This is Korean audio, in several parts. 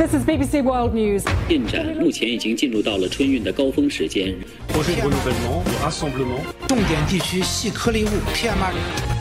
This is BBC World News. 进展目前已经进入到了春运的高峰时间。 projet de renouvellement, de rassemblement. 重点地区细颗粒物 PM2.5。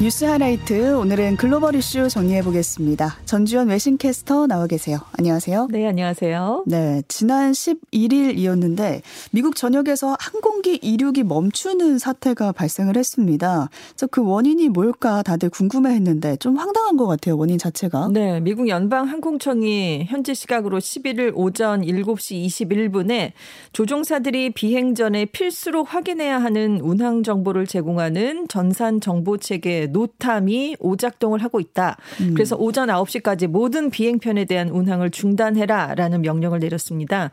뉴스 하이라이트 오늘은 글로벌 이슈 정리해 보겠습니다. 전주현 외신캐스터 나와 계세요. 안녕하세요. 네, 안녕하세요. 네, 지난 11일이었는데 미국 전역에서 항공기 이륙이 멈추는 사태가 발생을 했습니다. 그 원인이 뭘까 다들 궁금해했는데 좀 황당한 것 같아요. 원인 자체가. 네, 미국 연방 항공청이 현지 시각으로 11일 오전 7시 21분에 조종사들이 비행 전에 필수로 확인해야 하는 운항 정보를 제공하는 전산 정보 체계 노탐이 오작동을 하고 있다. 음. 그래서 오전 9시까지 모든 비행편에 대한 운항을 중단해라라는 명령을 내렸습니다.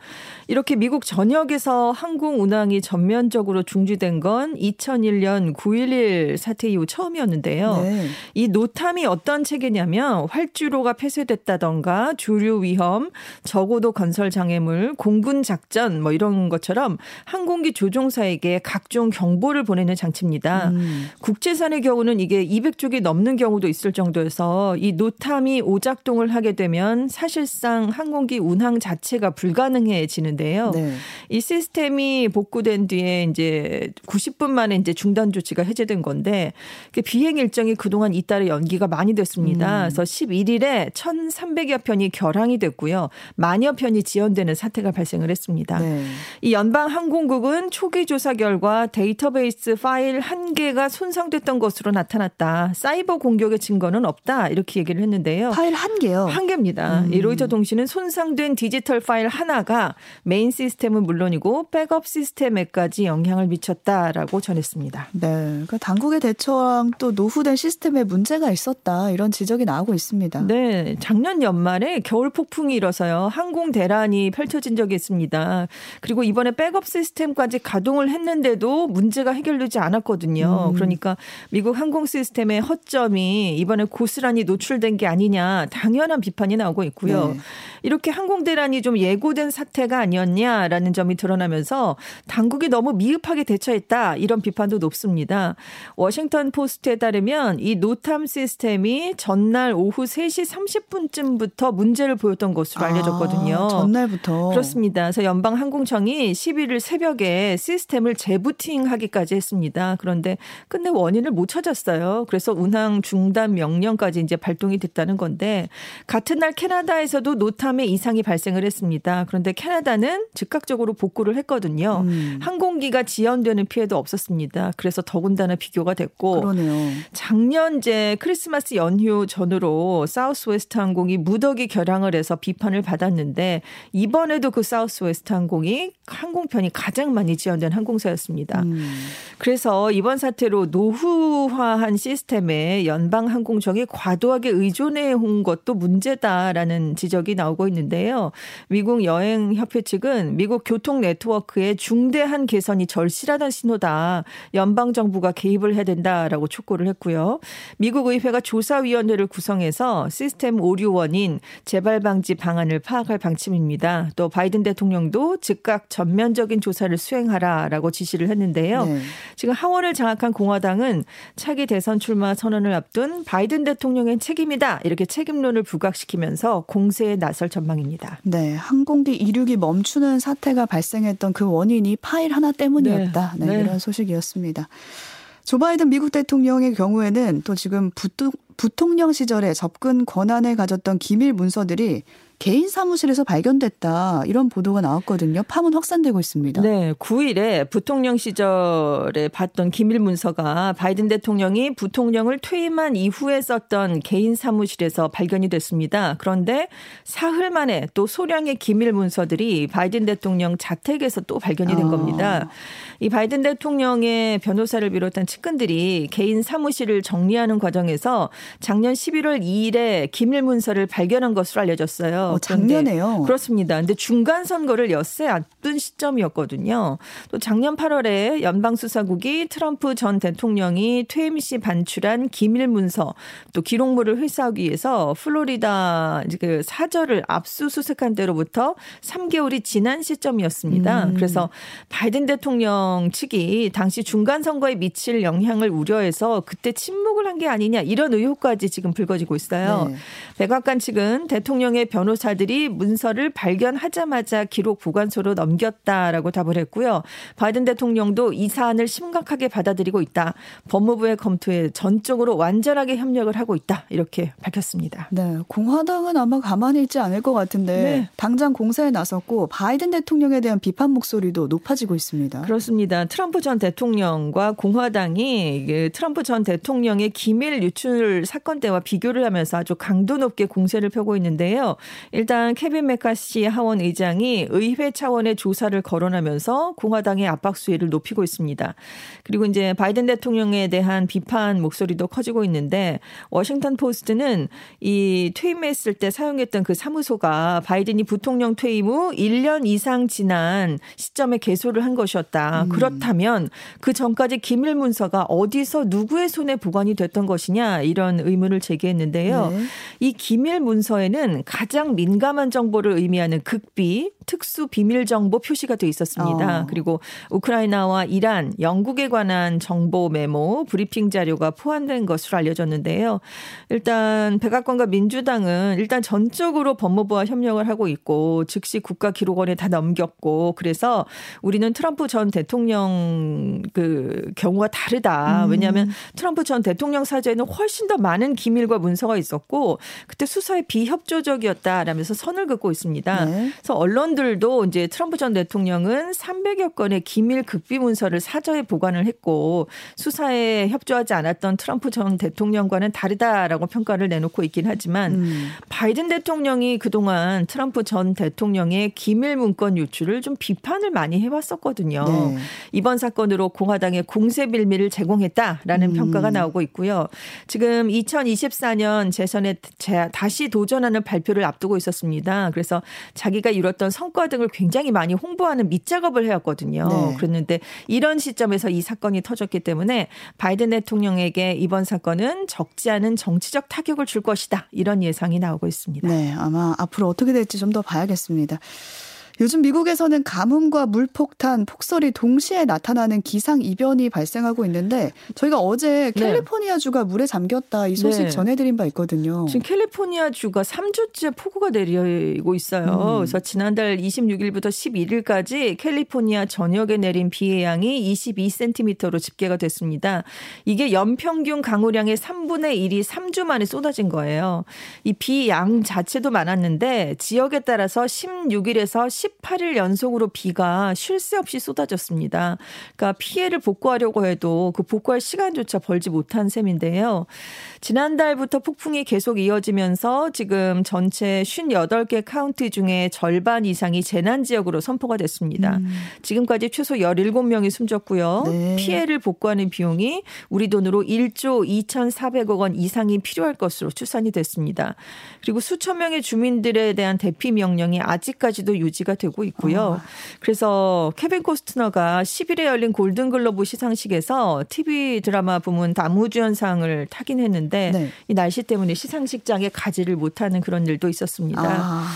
이렇게 미국 전역에서 항공 운항이 전면적으로 중지된 건 2001년 9.11 사태 이후 처음이었는데요. 네. 이 노탐이 어떤 체계냐면 활주로가 폐쇄됐다던가 조류 위험, 저고도 건설 장애물, 공군 작전 뭐 이런 것처럼 항공기 조종사에게 각종 경보를 보내는 장치입니다. 음. 국제선의 경우는 이게 200쪽이 넘는 경우도 있을 정도여서 이 노탐이 오작동을 하게 되면 사실상 항공기 운항 자체가 불가능해지는데요. 네. 이 시스템이 복구된 뒤에 이제 90분 만에 이제 중단 조치가 해제된 건데 그 비행 일정이 그동안 잇따라 연기가 많이 됐습니다. 음. 그래서 11일에 1,300여 편이 결항이 됐고요. 만여 편이 지연되는 사태가 발생을 했습니다. 네. 이 연방 항공국은 초기 조사 결과 데이터베이스 파일 한 개가 손상됐던 것으로 나타났다. 사이버 공격의 증거는 없다. 이렇게 얘기를 했는데요. 파일 한 개요. 한 개입니다. 음. 이 로이터 통신은 손상된 디지털 파일 하나가 메인 시스템은 물론이고 백업 시스템에까지 영향을 미쳤다라고 전했습니다. 네. 그러니까 당국의 대처랑 또 노후된 시스템에 문제가 있었다. 이런 지적이 나오고 있습니다. 네, 작년 연말에 겨울 폭풍이 일어서요. 항공 대란이 펼쳐진 적이 있습니다. 그리고 이번에 백업 시스템까지 가동을 했는데도 문제가 해결되지 않았거든요. 음. 그러니까 미국 항공 시스템 의 허점이 이번에 고스란히 노출된 게 아니냐 당연한 비판이 나오고 있고요. 네. 이렇게 항공 대란이 좀 예고된 사태가 아니었냐라는 점이 드러나면서 당국이 너무 미흡하게 대처했다 이런 비판도 높습니다. 워싱턴 포스트에 따르면 이 NOTAM 시스템이 전날 오후 3시 30분쯤부터 문제를 보였던 것으로 알려졌거든요. 아, 전날부터. 그렇습니다. 그래서 연방 항공청이 11일 새벽에 시스템을 재부팅하기까지 했습니다. 그런데 끝내 원인을 못 찾았어요. 그래서 운항 중단 명령까지 이제 발동이 됐다는 건데 같은 날 캐나다에서도 NOTAM에 이상이 발생을 했습니다. 그런데 캐나다는 즉각적으로 복구를 했거든요. 음. 항공기가 지연되는 피해도 없었습니다. 그래서 더군다나 비교가 됐고 그러네요. 작년 이제 크리스마스 연휴 전후로 사우스웨스트 항공이 무더기 결항을 해서 비판을 받았는데 이번에도 그 사우스웨스트 항공이 항공편이 가장 많이 지연된 항공사였습니다. 음. 그래서 이번 사태로 노후화한 시스템에 연방 항공청이 과도하게 의존해 온 것도 문제다라는 지적이 나오고 있는데요. 미국 여행 협회 측은 미국 교통 네트워크의 중대한 개선이 절실하다는 신호다. 연방 정부가 개입을 해야 된다라고 촉구를 했고요. 미국 의회가 조사위원회를 구성해서 시스템 오류 원인 재발 방지 방안을 파악할 방침입니다. 또 바이든 대통령도 즉각 전면적인 조사를 수행하라라고 지시를 했는데요. 네. 지금 하원을 장악한 공화당은 차기 대선 출마 선언을 앞둔 바이든 대통령의 책임이다 이렇게 책임론을 부각시키면서 공세에 나설 전망입니다. 네, 항공기 이륙이 멈추는 사태가 발생했던 그 원인이 파일 하나 때문이었다. 네, 네, 네. 이런 소식이었습니다. 조 바이든 미국 대통령의 경우에는 또 지금 부통, 부통령 시절에 접근 권한을 가졌던 기밀 문서들이 개인 사무실에서 발견됐다. 이런 보도가 나왔거든요. 파문 확산되고 있습니다. 네, 9일에 부통령 시절에 봤던 기밀 문서가 바이든 대통령이 부통령을 퇴임한 이후에 썼던 개인 사무실에서 발견이 됐습니다. 그런데 사흘 만에 또 소량의 기밀 문서들이 바이든 대통령 자택에서 또 발견이 된 아. 겁니다. 이 바이든 대통령의 변호사를 비롯한 측근들이 개인 사무실을 정리하는 과정에서 작년 11월 2일에 기밀 문서를 발견한 것으로 알려졌어요. 어, 작년에요? 그렇습니다. 근데 중간 선거를 엿새 앞둔 시점이었거든요. 또 작년 8월에 연방 수사국이 트럼프 전 대통령이 퇴임 시 반출한 기밀 문서 또 기록물을 회수하기 위해서 플로리다 그 사저를 압수수색한 때로부터 3개월이 지난 시점이었습니다. 음. 그래서 바이든 대통령 대통령 측이 당시 중간 선거에 미칠 영향을 우려해서 그때 침묵을 한 게 아니냐 이런 의혹까지 지금 불거지고 있어요. 네. 백악관 측은 대통령의 변호사들이 문서를 발견하자마자 기록 보관소로 넘겼다라고 답을 했고요. 바이든 대통령도 이 사안을 심각하게 받아들이고 있다. 법무부의 검토에 전적으로 완전하게 협력을 하고 있다. 이렇게 밝혔습니다. 네, 공화당은 아마 가만히 있지 않을 것 같은데 네. 당장 공세에 나섰고 바이든 대통령에 대한 비판 목소리도 높아지고 있습니다. 그렇습니다. 트럼프 전 대통령과 공화당이 트럼프 전 대통령의 기밀 유출 사건 때와 비교를 하면서 아주 강도 높게 공세를 펴고 있는데요. 일단 케빈 메카시 하원 의장이 의회 차원의 조사를 거론하면서 공화당의 압박 수위를 높이고 있습니다. 그리고 이제 바이든 대통령에 대한 비판 목소리도 커지고 있는데 워싱턴 포스트는 이 퇴임했을 때 사용했던 그 사무소가 바이든이 부통령 퇴임 후 1년 이상 지난 시점에 개소를 한 것이었다. 음. 그렇다면 그 전까지 기밀 문서가 어디서 누구의 손에 보관이 됐던 것이냐 이런 의문을 제기했는데요. 네. 이 기밀 문서에는 가장 민감한 정보를 의미하는 극비, 특수 비밀 정보 표시가 돼 있었습니다. 어. 그리고 우크라이나와 이란, 영국에 관한 정보 메모, 브리핑 자료가 포함된 것으로 알려졌는데요. 일단 백악관과 민주당은 일단 전적으로 법무부와 협력을 하고 있고 즉시 국가 기록원에 다 넘겼고 그래서 우리는 트럼프 전 대통령 그 경우가 다르다. 음. 왜냐하면 트럼프 전 대통령 사저에는 훨씬 더 많은 기밀과 문서가 있었고 그때 수사에 비협조적이었다라면서 선을 긋고 있습니다. 네. 그래서 언론 언론들도 이제 트럼프 전 대통령은 300여 건의 기밀 극비 문서를 사저에 보관을 했고 수사에 협조하지 않았던 트럼프 전 대통령과는 다르다라고 평가를 내놓고 있긴 하지만 음. 바이든 대통령이 그동안 트럼프 전 대통령의 기밀 문건 유출을 좀 비판을 많이 해왔었거든요. 네. 이번 사건으로 공화당의 공세 빌미를 제공했다라는 음. 평가가 나오고 있고요. 지금 2024년 재선에 다시 도전하는 발표를 앞두고 있었습니다. 그래서 자기가 이뤘던 성 성과 등을 굉장히 많이 홍보하는 밑작업을 해왔거든요. 네. 그랬는데 이런 시점에서 이 사건이 터졌기 때문에 바이든 대통령에게 이번 사건은 적지 않은 정치적 타격을 줄 것이다. 이런 예상이 나오고 있습니다. 네, 아마 앞으로 어떻게 될지 좀 더 봐야겠습니다. 요즘 미국에서는 가뭄과 물폭탄, 폭설이 동시에 나타나는 기상 이변이 발생하고 있는데 저희가 어제 네. 캘리포니아 주가 물에 잠겼다 이 소식 네. 전해드린 바 있거든요. 지금 캘리포니아 주가 3주째 폭우가 내리고 있어요. 음. 그래서 지난달 26일부터 11일까지 캘리포니아 전역에 내린 비의 양이 22cm로 집계가 됐습니다. 이게 연평균 강우량의 3분의 1이 3주 만에 쏟아진 거예요. 이 비 양 자체도 많았는데 지역에 따라서 16일에서 18일 연속으로 비가 쉴 새 없이 쏟아졌습니다. 그러니까 피해를 복구하려고 해도 그 복구할 시간조차 벌지 못한 셈인데요. 지난달부터 폭풍이 계속 이어지면서 지금 전체 58개 카운티 중에 절반 이상이 재난 지역으로 선포가 됐습니다. 음. 지금까지 최소 17명이 숨졌고요. 네. 피해를 복구하는 비용이 우리 돈으로 1조 2,400억 원 이상이 필요할 것으로 추산이 됐습니다. 그리고 수천 명의 주민들에 대한 대피 명령이 아직까지도 유지가 되고 있고요. 어. 그래서 케빈 코스트너가 10일에 열린 골든글로브 시상식에서 TV 드라마 부문 다무주연상을 타긴 했는데 네. 이 날씨 때문에 시상식장에 가지를 못하는 그런 일도 있었습니다. 아.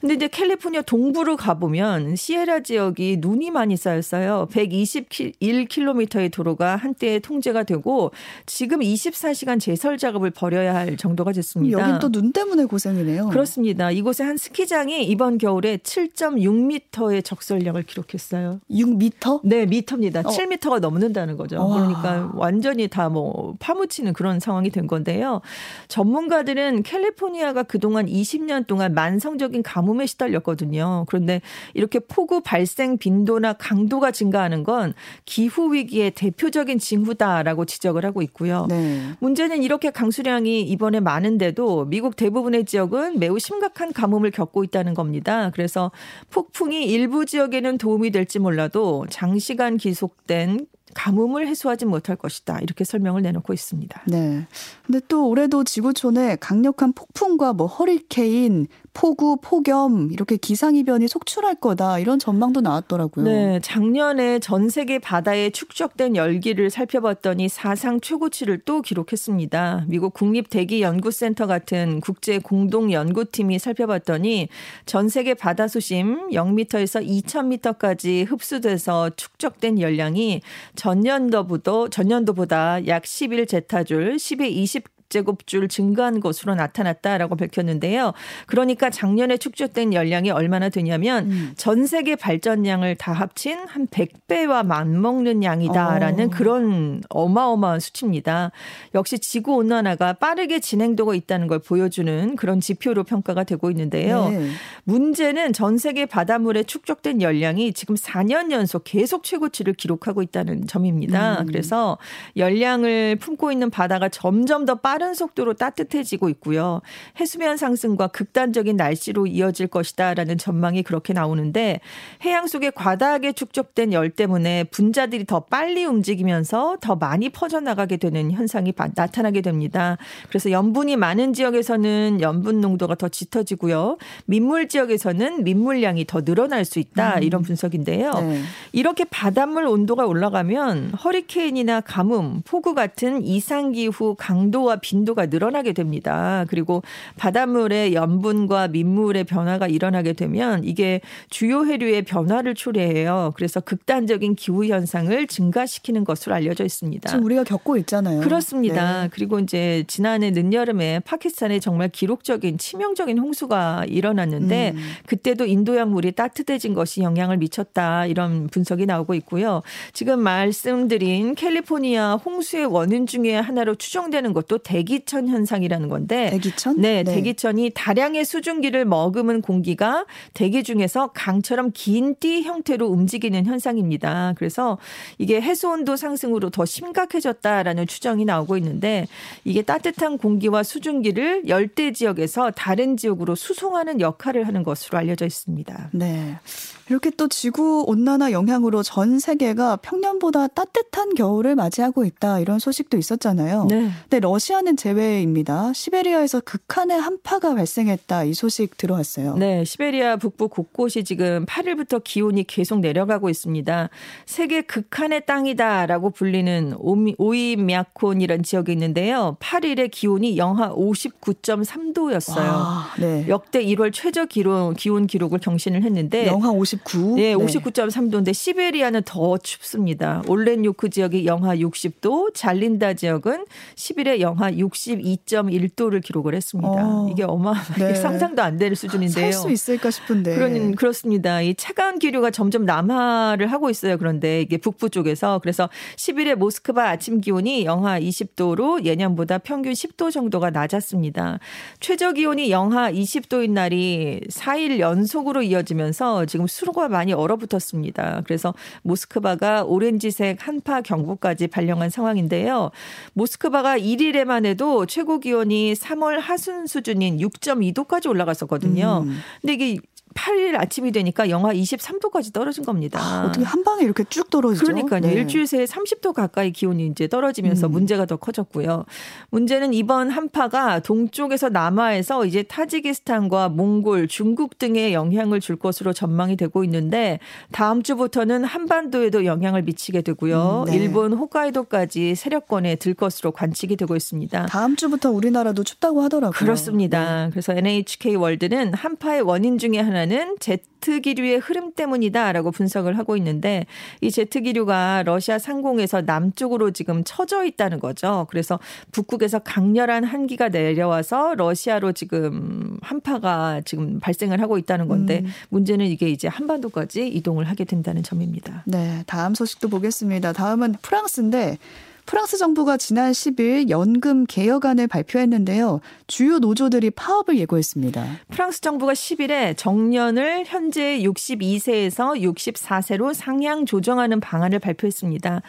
근데 이제 캘리포니아 동부로 가보면 시에라 지역이 눈이 많이 쌓였어요. 121km의 도로가 한때 통제가 되고 지금 24시간 제설 작업을 벌여야 할 정도가 됐습니다. 여긴 또 눈 때문에 고생이네요. 그렇습니다. 이곳에 한 스키장이 이번 겨울에 7.6m의 적설량을 기록했어요. 6m? 네, 미터입니다. 어. 7m가 넘는다는 거죠. 와. 그러니까 완전히 다 뭐 파묻히는 그런 상황이 된 건데요. 전문가들은 캘리포니아가 그동안 20년 동안 만성적인 가뭄 가뭄에 시달렸거든요. 그런데 이렇게 폭우 발생 빈도나 강도가 증가하는 건 기후 위기의 대표적인 징후다라고 지적을 하고 있고요. 네. 문제는 이렇게 강수량이 이번에 많은데도 미국 대부분의 지역은 매우 심각한 가뭄을 겪고 있다는 겁니다. 그래서 폭풍이 일부 지역에는 도움이 될지 몰라도 장시간 기속된 가뭄을 해소하지 못할 것이다. 이렇게 설명을 내놓고 있습니다. 네. 근데 또 올해도 지구촌에 강력한 폭풍과 뭐 허리케인, 폭우, 폭염 이렇게 기상이변이 속출할 거다 이런 전망도 나왔더라고요. 네, 작년에 전 세계 바다에 축적된 열기를 살펴봤더니 사상 최고치를 또 기록했습니다. 미국 국립 대기 연구센터 같은 국제 공동 연구팀이 살펴봤더니 전 세계 바다 수심 0m에서 2,000m까지 흡수돼서 축적된 열량이 전년도보다 전년도보다 약 11 제타줄, 10의 20 제곱줄 증가한 것으로 나타났다라고 밝혔는데요. 그러니까 작년에 축적된 열량이 얼마나 되냐면 음. 전 세계 발전량을 다 합친 한 100배와 맞먹는 양이다라는 어. 그런 어마어마한 수치입니다. 역시 지구 온난화가 빠르게 진행되고 있다는 걸 보여주는 그런 지표로 평가가 되고 있는데요. 네. 문제는 전 세계 바닷물에 축적된 열량이 지금 4년 연속 계속 최고치를 기록하고 있다는 점입니다. 음. 그래서 열량을 품고 있는 바다가 점점 더 빠르 빠른 속도로 따뜻해지고 있고요. 해수면 상승과 극단적인 날씨로 이어질 것이다라는 전망이 그렇게 나오는데 해양 속에 과다하게 축적된 열 때문에 분자들이 더 빨리 움직이면서 더 많이 퍼져나가게 되는 현상이 나타나게 됩니다. 그래서 염분이 많은 지역에서는 염분 농도가 더 짙어지고요. 민물 지역에서는 민물량이 더 늘어날 수 있다. 음. 이런 분석인데요. 네. 이렇게 바닷물 온도가 올라가면 허리케인이나 가뭄, 폭우 같은 이상기후 강도와 비 빈도가 늘어나게 됩니다. 그리고 바닷물의 염분과 민물의 변화가 일어나게 되면 이게 주요 해류의 변화를 초래해요. 그래서 극단적인 기후 현상을 증가시키는 것으로 알려져 있습니다. 지금 우리가 겪고 있잖아요. 그렇습니다. 네. 그리고 이제 지난해 늦여름에 파키스탄에 정말 기록적인 치명적인 홍수가 일어났는데 음. 그때도 인도양 물이 따뜻해진 것이 영향을 미쳤다 이런 분석이 나오고 있고요. 지금 말씀드린 캘리포니아 홍수의 원인 중에 하나로 추정되는 것도 대 대기천 현상이라는 건데 대기천? 네, 네, 대기천이 다량의 수증기를 머금은 공기가 대기 중에서 강처럼 긴 띠 형태로 움직이는 현상입니다. 그래서 이게 해수 온도 상승으로 더 심각해졌다라는 추정이 나오고 있는데 이게 따뜻한 공기와 수증기를 열대 지역에서 다른 지역으로 수송하는 역할을 하는 것으로 알려져 있습니다. 네. 이렇게 또 지구 온난화 영향으로 전 세계가 평년보다 따뜻한 겨울을 맞이하고 있다 이런 소식도 있었잖아요. 네. 근데 러시아는 제외입니다. 시베리아에서 극한의 한파가 발생했다 이 소식 들어왔어요. 네, 시베리아 북부 곳곳이 지금 8일부터 기온이 계속 내려가고 있습니다. 세계 극한의 땅이다라고 불리는 오이미아콘이라는 지역이 있는데요. 8일에 기온이 영하 59.3도였어요. 와, 네. 역대 1월 최저 기온, 기온 기록을 경신을 했는데 영하 50 59. 네, 59.3도인데 시베리아는 더 춥습니다. 올렌요크 지역이 영하 60도, 잘린다 지역은 10일에 영하 62.1도를 기록을 했습니다. 어, 이게 어마어마하게 네. 상상도 안 될 수준인데요. 살 수 있을까 싶은데. 그런 그렇습니다. 이 차가운 기류가 점점 남하를 하고 있어요. 그런데 이게 북부 쪽에서 그래서 10일에 모스크바 아침 기온이 영하 20도로 예년보다 평균 10도 정도가 낮았습니다. 최저 기온이 영하 20도인 날이 4일 연속으로 이어지면서 지금 수로 수로가 많이 얼어붙었습니다. 그래서 모스크바가 오렌지색 한파 경보까지 발령한 상황인데요. 모스크바가 1일에만 해도 최고 기온이 3월 하순 수준인 6.2도까지 올라갔었거든요. 음. 근데 이게 8일 아침이 되니까 영하 23도까지 떨어진 겁니다. 아, 어떻게 한 방에 이렇게 쭉 떨어지죠? 그러니까요. 네. 일주일 새에 30도 가까이 기온이 이제 떨어지면서 음. 문제가 더 커졌고요. 문제는 이번 한파가 동쪽에서 남하에서 이제 타지키스탄과 몽골, 중국 등에 영향을 줄 것으로 전망이 되고 있는데 다음 주부터는 한반도에도 영향을 미치게 되고요. 음, 네. 일본 홋카이도까지 세력권에 들 것으로 관측이 되고 있습니다. 다음 주부터 우리나라도 춥다고 하더라고요. 그렇습니다. 네. 그래서 NHK 월드는 한파의 원인 중에 하나 하나는 제트 기류의 흐름 때문이다라고 분석을 하고 있는데 이 제트 기류가 러시아 상공에서 남쪽으로 지금 처져 있다는 거죠. 그래서 북극에서 강렬한 한기가 내려와서 러시아로 지금 한파가 지금 발생을 하고 있다는 건데 음. 문제는 이게 이제 한반도까지 이동을 하게 된다는 점입니다. 네, 다음 소식도 보겠습니다. 다음은 프랑스인데 프랑스 정부가 지난 10일 연금 개혁안을 발표했는데요. 주요 노조들이 파업을 예고했습니다. 프랑스 정부가 10일에 정년을 현재 62세에서 64세로 상향 조정하는 방안을 발표했습니다.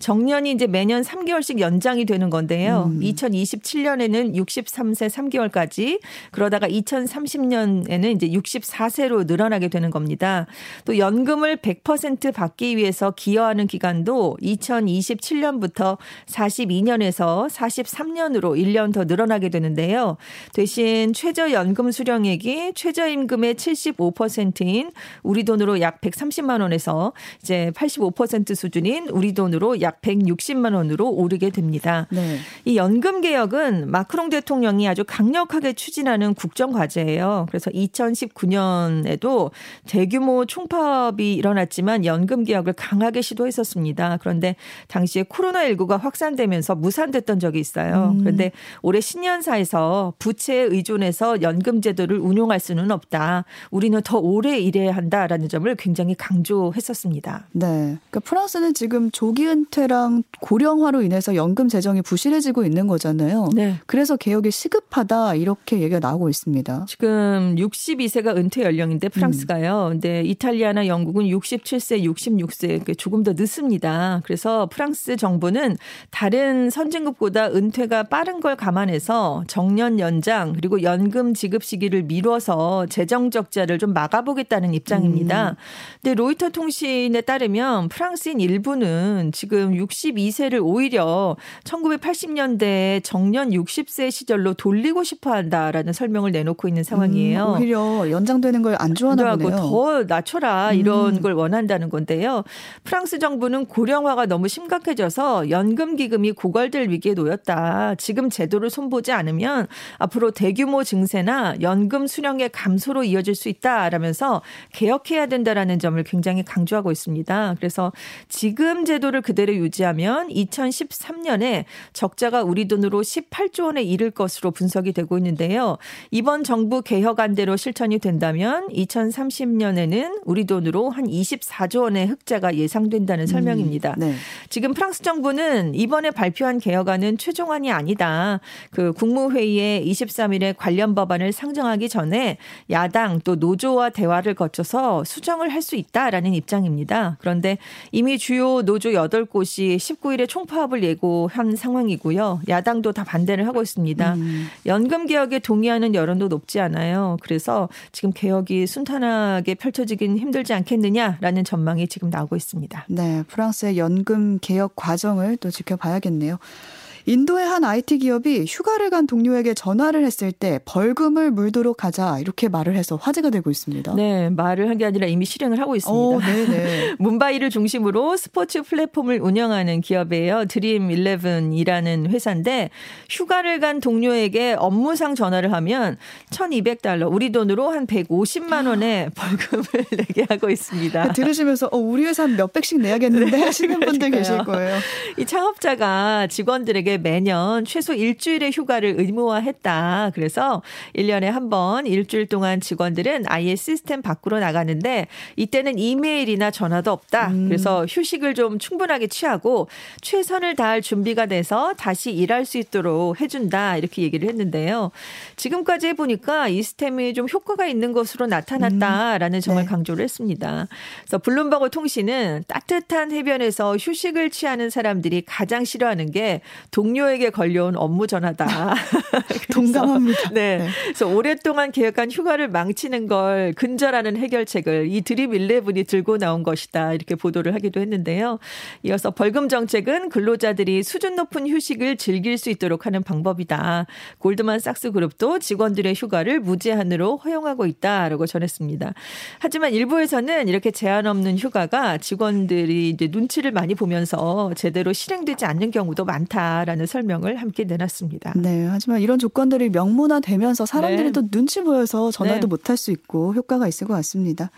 정년이 이제 매년 3개월씩 연장이 되는 건데요. 음. 2027년에는 63세 3개월까지 그러다가 2030년에는 이제 64세로 늘어나게 되는 겁니다. 또 연금을 100% 받기 위해서 기여하는 기간도 2027년부터 42년에서 43년으로 1년 더 늘어나게 되는데요. 대신 최저연금 수령액이 최저임금의 75%인 우리 돈으로 약 130만 원에서 이제 85% 수준인 우리 돈으로 약 160만 원으로 오르게 됩니다. 네. 이 연금 개혁은 마크롱 대통령이 아주 강력하게 추진하는 국정 과제예요. 그래서 2019년에도 대규모 총파업이 일어났지만 연금 개혁을 강하게 시도했었습니다. 그런데 당시에 코로나19가 확산되면서 무산됐던 적이 있어요. 음. 그런데 올해 신년사에서 부채에 의존해서 연금 제도를 운용할 수는 없다. 우리는 더 오래 일해야 한다라는 점을 굉장히 강조했었습니다. 네. 그러니까 프랑스는 지금 조기 은퇴랑 고령화로 인해서 연금 재정이 부실해지고 있는 거잖아요. 네. 그래서 개혁이 시급하다 이렇게 얘기가 나오고 있습니다. 지금 62세가 은퇴 연령인데 프랑스가요. 음. 근데 이탈리아나 영국은 67세, 66세 조금 더 늦습니다. 그래서 프랑스 정부는 다른 선진국보다 은퇴가 빠른 걸 감안해서 정년 연장 그리고 연금 지급 시기를 미뤄서 재정 적자를 좀 막아보겠다는 입장입니다. 음. 근데 로이터 통신에 따르면 프랑스인 일부는 지금 62세를 오히려 1980년대 정년 60세 시절로 돌리고 싶어 한다라는 설명을 내놓고 있는 상황이에요. 음, 오히려 연장되는 걸 안 좋아하나 보네요. 더 낮춰라 이런 음. 걸 원한다는 건데요. 프랑스 정부는 고령화가 너무 심각해져서 연금 기금이 고갈될 위기에 놓였다. 지금 제도를 손보지 않으면 앞으로 대규모 증세나 연금 수령의 감소로 이어질 수 있다라면서 개혁해야 된다라는 점을 굉장히 강조하고 있습니다. 그래서 지금 제도를 그대로 유지하면 2013년에 적자가 우리 돈으로 18조 원에 이를 것으로 분석이 되고 있는데요. 이번 정부 개혁안대로 실천이 된다면 2030년에는 우리 돈으로 한 24조 원의 흑자가 예상된다는 음, 설명입니다. 네. 지금 프랑스 정부는 이번에 발표한 개혁안은 최종안이 아니다. 그 국무회의에 23일에 관련 법안을 상정하기 전에 야당 또 노조와 대화를 거쳐서 수정을 할 수 있다라는 입장입니다. 그런데 이미 주요 노조 8곳이 19일에 총파업을 예고한 상황이고요. 야당도 다 반대를 하고 있습니다. 음. 연금 개혁에 동의하는 여론도 높지 않아요. 그래서 지금 개혁이 순탄하게 펼쳐지긴 힘들지 않겠느냐라는 전망이 지금 나오고 있습니다. 네, 프랑스의 연금 개혁 과정을 또 지켜봐야겠네요. 인도의 한 IT 기업이 휴가를 간 동료에게 전화를 했을 때 벌금을 물도록 하자 이렇게 말을 해서 화제가 되고 있습니다. 네, 말을 한 게 아니라 이미 실행을 하고 있습니다. 오, 문바이를 중심으로 스포츠 플랫폼을 운영하는 기업이에요. 드림 11이라는 회사인데 휴가를 간 동료에게 업무상 전화를 하면 1,200달러, 우리 돈으로 한 150만 원의 벌금을 내게 하고 있습니다. 들으시면서 어, 우리 회사 몇 백씩 내야겠는데 네, 하시는 분들 계실 거예요. 이 창업자가 직원들에게 매년 최소 일주일의 휴가를 의무화했다. 그래서 1년에 한 번 일주일 동안 직원들은 아예 시스템 밖으로 나가는데 이때는 이메일이나 전화도 없다. 음. 그래서 휴식을 좀 충분하게 취하고 최선을 다할 준비가 돼서 다시 일할 수 있도록 해준다. 이렇게 얘기를 했는데요. 지금까지 해보니까 이 시스템이 좀 효과가 있는 것으로 나타났다라는 음. 점을 네. 강조를 했습니다. 그래서 블룸버그 통신은 따뜻한 해변에서 휴식을 취하는 사람들이 가장 싫어하는 게 동 료에게 걸려온 업무 전화다. 동감합니다. 네. 네. 그래서 오랫동안 계획한 휴가를 망치는 걸 근절하는 해결책을 이 드림 11이 들고 나온 것이다. 이렇게 보도를 하기도 했는데요. 이어서 벌금 정책은 근로자들이 수준 높은 휴식을 즐길 수 있도록 하는 방법이다. 골드만 삭스 그룹도 직원들의 휴가를 무제한으로 허용하고 있다라고 전했습니다. 하지만 일부에서는 이렇게 제한 없는 휴가가 직원들이 이제 눈치를 많이 보면서 제대로 실행되지 않는 경우도 많다. 라는 설명을 함께 내놨습니다. 네. 하지만 이런 조건들이 명문화되면서 사람들이 네. 또 눈치 보여서 전화도 네. 못할 수 있고 효과가 있을 것 같습니다.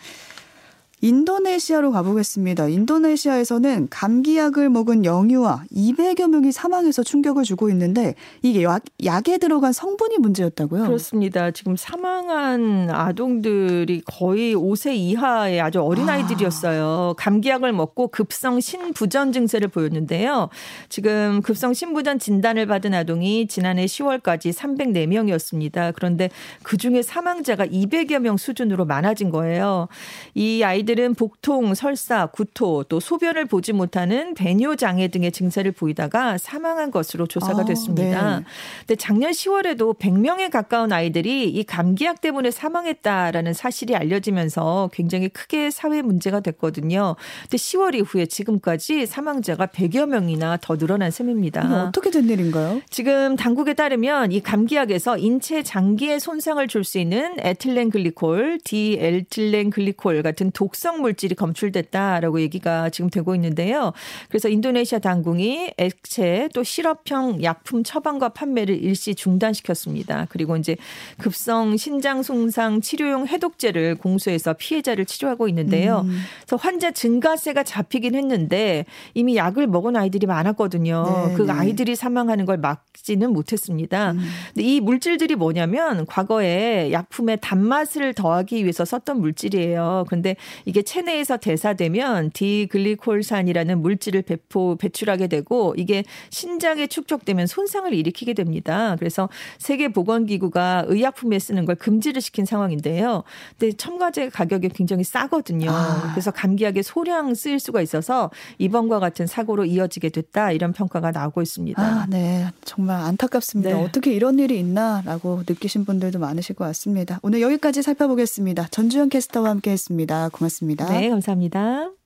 인도네시아로 가보겠습니다. 인도네시아에서는 감기약을 먹은 영유아 200여 명이 사망해서 충격을 주고 있는데 이게 약, 약에 들어간 성분이 문제였다고요? 그렇습니다. 지금 사망한 아동들이 거의 5세 이하의 아주 어린 아이들이었어요. 아. 감기약을 먹고 급성 신부전 증세를 보였는데요. 지금 급성 신부전 진단을 받은 아동이 지난해 10월까지 304명이었습니다. 그런데 그 중에 사망자가 200여 명 수준으로 많아진 거예요. 이 아이들 아 이들은 복통, 설사, 구토, 또 소변을 보지 못하는 배뇨 장애 등의 증세를 보이다가 사망한 것으로 조사가 아, 됐습니다. 네. 근데 작년 10월에도 100명에 가까운 아이들이 이 감기약 때문에 사망했다라는 사실이 알려지면서 굉장히 크게 사회 문제가 됐거든요. 근데 10월 이후에 지금까지 사망자가 100여 명이나 더 늘어난 셈입니다. 어떻게 된 일인가요? 지금 당국에 따르면 이 감기약에서 인체 장기에 손상을 줄 수 있는 에틸렌 글리콜, 디에틸렌 글리콜 같은 독성 물질이 검출됐다라고 얘기가 지금 되고 있는데요. 그래서 인도네시아 당국이 액체 또 시럽형 약품 처방과 판매를 일시 중단시켰습니다. 그리고 이제 급성 신장 손상 치료용 해독제를 공수해서 피해자를 치료하고 있는데요. 음. 그래서 환자 증가세가 잡히긴 했는데 이미 약을 먹은 아이들이 많았거든요. 네, 그 네. 아이들이 사망하는 걸 막지는 못했습니다. 음. 근데 이 물질들이 뭐냐면 과거에 약품에 단맛을 더하기 위해서 썼던 물질이에요. 그런데 이게 체내에서 대사되면 디글리콜산이라는 물질을 배포 배출하게 되고 이게 신장에 축적되면 손상을 일으키게 됩니다. 그래서 세계 보건 기구가 의약품에 쓰는 걸 금지를 시킨 상황인데요. 근데 첨가제 가격이 굉장히 싸거든요. 아. 그래서 감기약에 소량 쓰일 수가 있어서 이번과 같은 사고로 이어지게 됐다 이런 평가가 나오고 있습니다. 아, 네. 정말 안타깝습니다. 네. 어떻게 이런 일이 있나라고 느끼신 분들도 많으실 것 같습니다. 오늘 여기까지 살펴보겠습니다. 전주현 캐스터와 함께 했습니다. 고맙습니다. 네, 감사합니다.